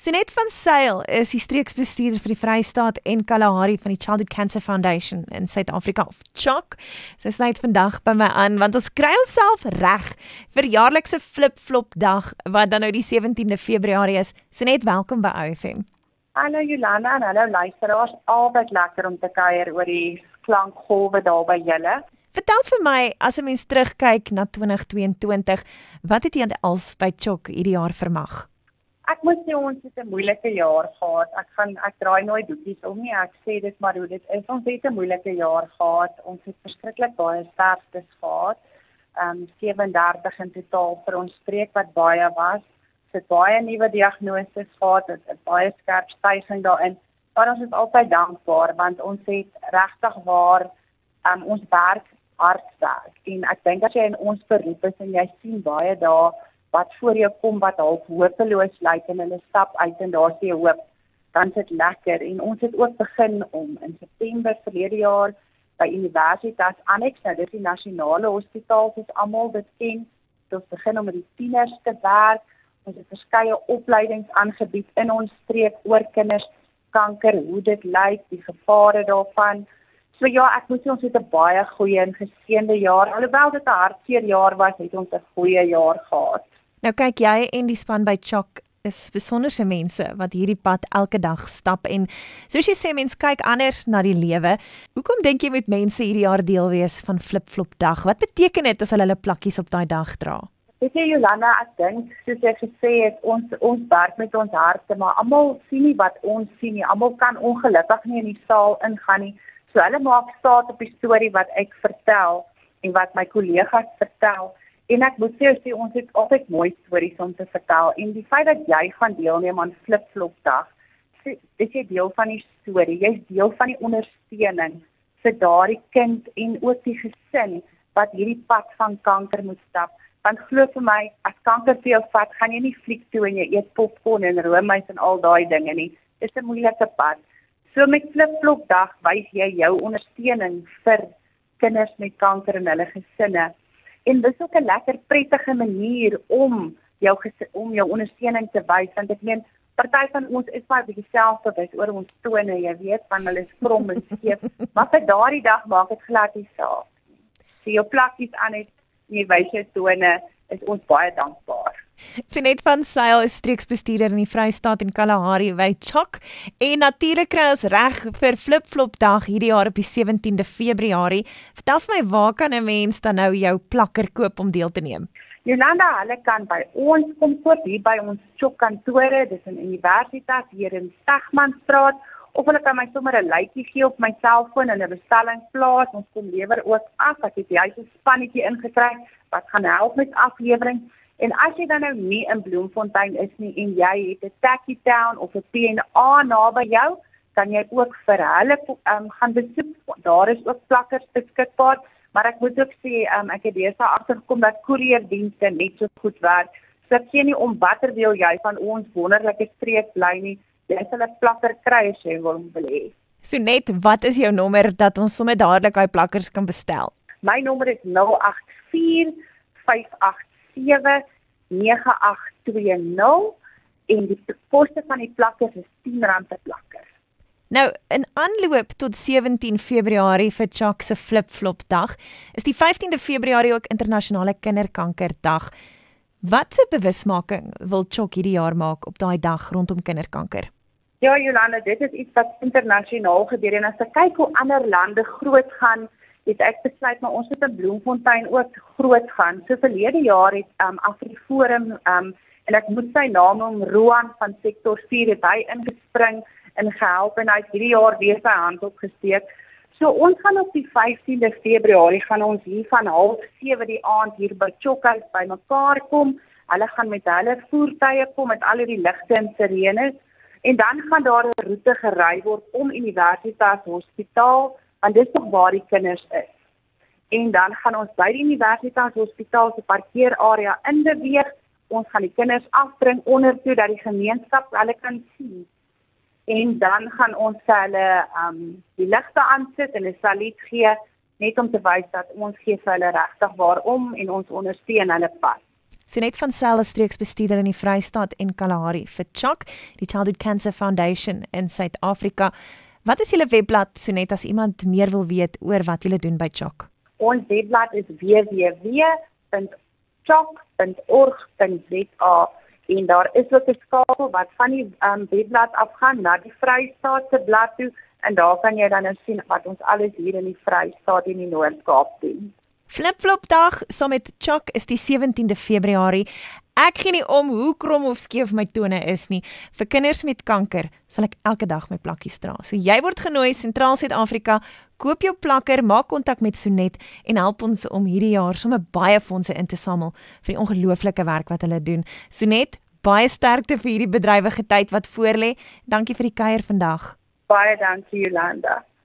Sonet van Sail is die streeksbestuurder vir die Vrystaat en Kalahari van die Childhood Cancer Foundation in Suid-Afrika of CHOC. Sy sluit vandag by my aan want ons kry onsself reg vir jaarlikse flip-flop dag wat dan nou die 17de Februarie is. Sonet, welkom by OFM. Hallo Jolanda en hallo luisteraars. Altyd lekker om te kuier oor die klankgolwe daar by julle. Vertel vir my as 'n mens terugkyk na 2022, wat het jy als by CHOC hierdie jaar vermag? Ek moet sê ons het 'n moeilike jaar gehad. Ek gaan ek draai nooit doekies om nie. Ek sê dit maar hoe dit is. Ons het 'n moeilike jaar gehad. Ons het verskriklik baie sterftes gehad. Ehm um, 37 in totaal vir ons streek wat baie was. Ons het baie nuwe diagnoses gehad. Dit het baie skerp stygings daarin. Maar ons is altyd dankbaar want ons het regtig waar ehm um, ons werk hard werk. En ek dink as jy in ons beroep is en jy sien baie daar wat voor jou kom wat half hopeloos lyk en hulle stap uit en daar sien hoop, dan sit lekker en ons het ook begin om in September verlede jaar by Universitas Annex, nou dis die nasionale hospitaal soos almal dit ken, ons begin om met die tieners te werk. Ons het verskeie opleidings aangebied in ons streek oor kinders kanker, hoe dit lyk, die gevare daarvan. So ja, ek moet sê ons het 'n baie goeie en geseënde jaar. Alhoewel dit 'n hartseer jaar was, het ons 'n goeie jaar gehad. Nou kyk jy en die span by Chok is besonderse mense wat hierdie pad elke dag stap en soos jy sê mense kyk anders na die lewe. Hoekom dink jy met mense hierdie jaar deel wees van Flipflop dag? Wat beteken dit as hulle hulle plakkies op daai dag dra? Weet jy Jolanda, ek dink soos jy gesê het, ons ons werk met ons harte, maar almal sien nie wat ons sien nie. Almal kan ongelukkig nie in die saal ingaan nie. So hulle maak staat op die storie wat ek vertel en wat my kollegas vertel. En ek moet sê ons het altyd mooi stories om te vertel en die feit dat jy gaan deelneem aan Flipflop dag, is jy deel van die storie. Jy's deel van die ondersteuning vir daardie kind en ook die gesin wat hierdie pad van kanker moet stap. Want glo vir my, as kanker vir jou vat, gaan jy nie fliek toe en jy eet popcorn en roomys en al daai dinge nie. Dis 'n moeilike pad. So met Flipflop dag wys jy jou ondersteuning vir kinders met kanker en hulle gesinne en dis ook 'n lekker prettige manier om jou om jou ondersteuning te wys want ek meen party van ons is maar bietjie selfbewus oor ons tone jy weet van hulle is krom en skeef. Maar vir daardie dag maak dit glad nie saak so jou plakkies aan het jy wys jou tone is ons baie dankbaar Sinet van Sail is streeksbestuurder in die Vrystaat en Kalahari by Chok en natuurlik kry ons reg vir Flipflop dag hierdie jaar op die 17de Februarie. Vertel vir my waar kan 'n mens dan nou jou plakker koop om deel te neem? Jolanda, hulle kan by ons kom koop hier by ons Chok kantore, dis in Universiteit hier in Stegmanstraat of hulle kan my sommer 'n lykie gee op my selfoon en 'n bestelling plaas. Ons kom lewer ook af. Het jy se spannetjie ingekry wat gaan help met aflewering. En as jy dan nou nie in Bloemfontein is nie en jy het 'n Taxi Town of 'n P&A naby jou, kan jy ook vir hulle um, gaan besoek. Daar is ook plakkers beskikbaar, maar ek moet ook sê um, ek het besig agtergekom dat koerierdienste net so goed werk. So ek sien nie om watter deel jy van ons wonderlike streek bly nie, jy sal 'n plakker kry as jy wil hê. So net, wat is jou nommer dat ons sommer dadelik daai plakkers kan bestel? My nommer is 084 58 9820 en die koste van die plakkers is R10 per plakker. Nou, in aanloop tot 17 Februarie vir Chuck se flipflop dag, is die 15de Februarie ook internasionale kinderkankerdag. Watse bewusmaking wil Chuck hierdie jaar maak op daai dag rondom kinderkanker? Ja, Jolanda, dit is iets wat internasionaal gebeur en as jy kyk hoe ander lande groot gaan het ek besluit maar ons moet in Bloemfontein ook groot gaan. So verlede jaar het um Afriforum um en ek moet sy naam noem Roan van sektor 4 het hy ingespring en gehelp en hy het hierdie jaar weer sy hand opgesteek. So ons gaan op die 15de Februarie gaan ons hier van 07:30 die aand hier by Chokkas bymekaar kom. Hulle gaan met hulle voertuie kom met al die ligte en sirenes en dan gaan daar 'n roete gery word om Universitas Hospitaal want dis tog waar die kinders is. En dan gaan ons by die Universitas Hospitaal se parkeerarea in beweeg. Ons gaan die kinders afbring onder toe dat die gemeenskap hulle kan sien. En dan gaan ons hulle um die ligte aansit en 'n saluut gee net om te wys dat ons gee vir hulle regtig waarom en ons ondersteun hulle pas. Sonet van Selle streeksbestuurder in die Vrystaat en Kalahari vir CHOC, die Childhood Cancer Foundation in Suid-Afrika. Wat is julle webblad Sonet as iemand meer wil weet oor wat julle doen by CHOC? Ons webblad is www.choc.org.za en daar is ook 'n skakel wat van die um, webblad afgaan na die Vrystaat se blad toe en daar kan jy dan nou sien wat ons alles hier in die Vrystaat en die Noord-Kaap doen. Flipflop dag saam met Chuck is die 17de Februarie. Ek gee nie om hoe krom of skeef my tone is nie. Vir kinders met kanker sal ek elke dag my plakkies dra. So jy word genooi Sentraal Suid-Afrika, koop jou plakker, maak kontak met Sonet en help ons om hierdie jaar sommer baie fondse in te samel vir die ongelooflike werk wat hulle doen. Sonet, baie sterkte vir hierdie bedrywige tyd wat voorlê. Dankie vir die kuier vandag. Baie dankie Jolanda.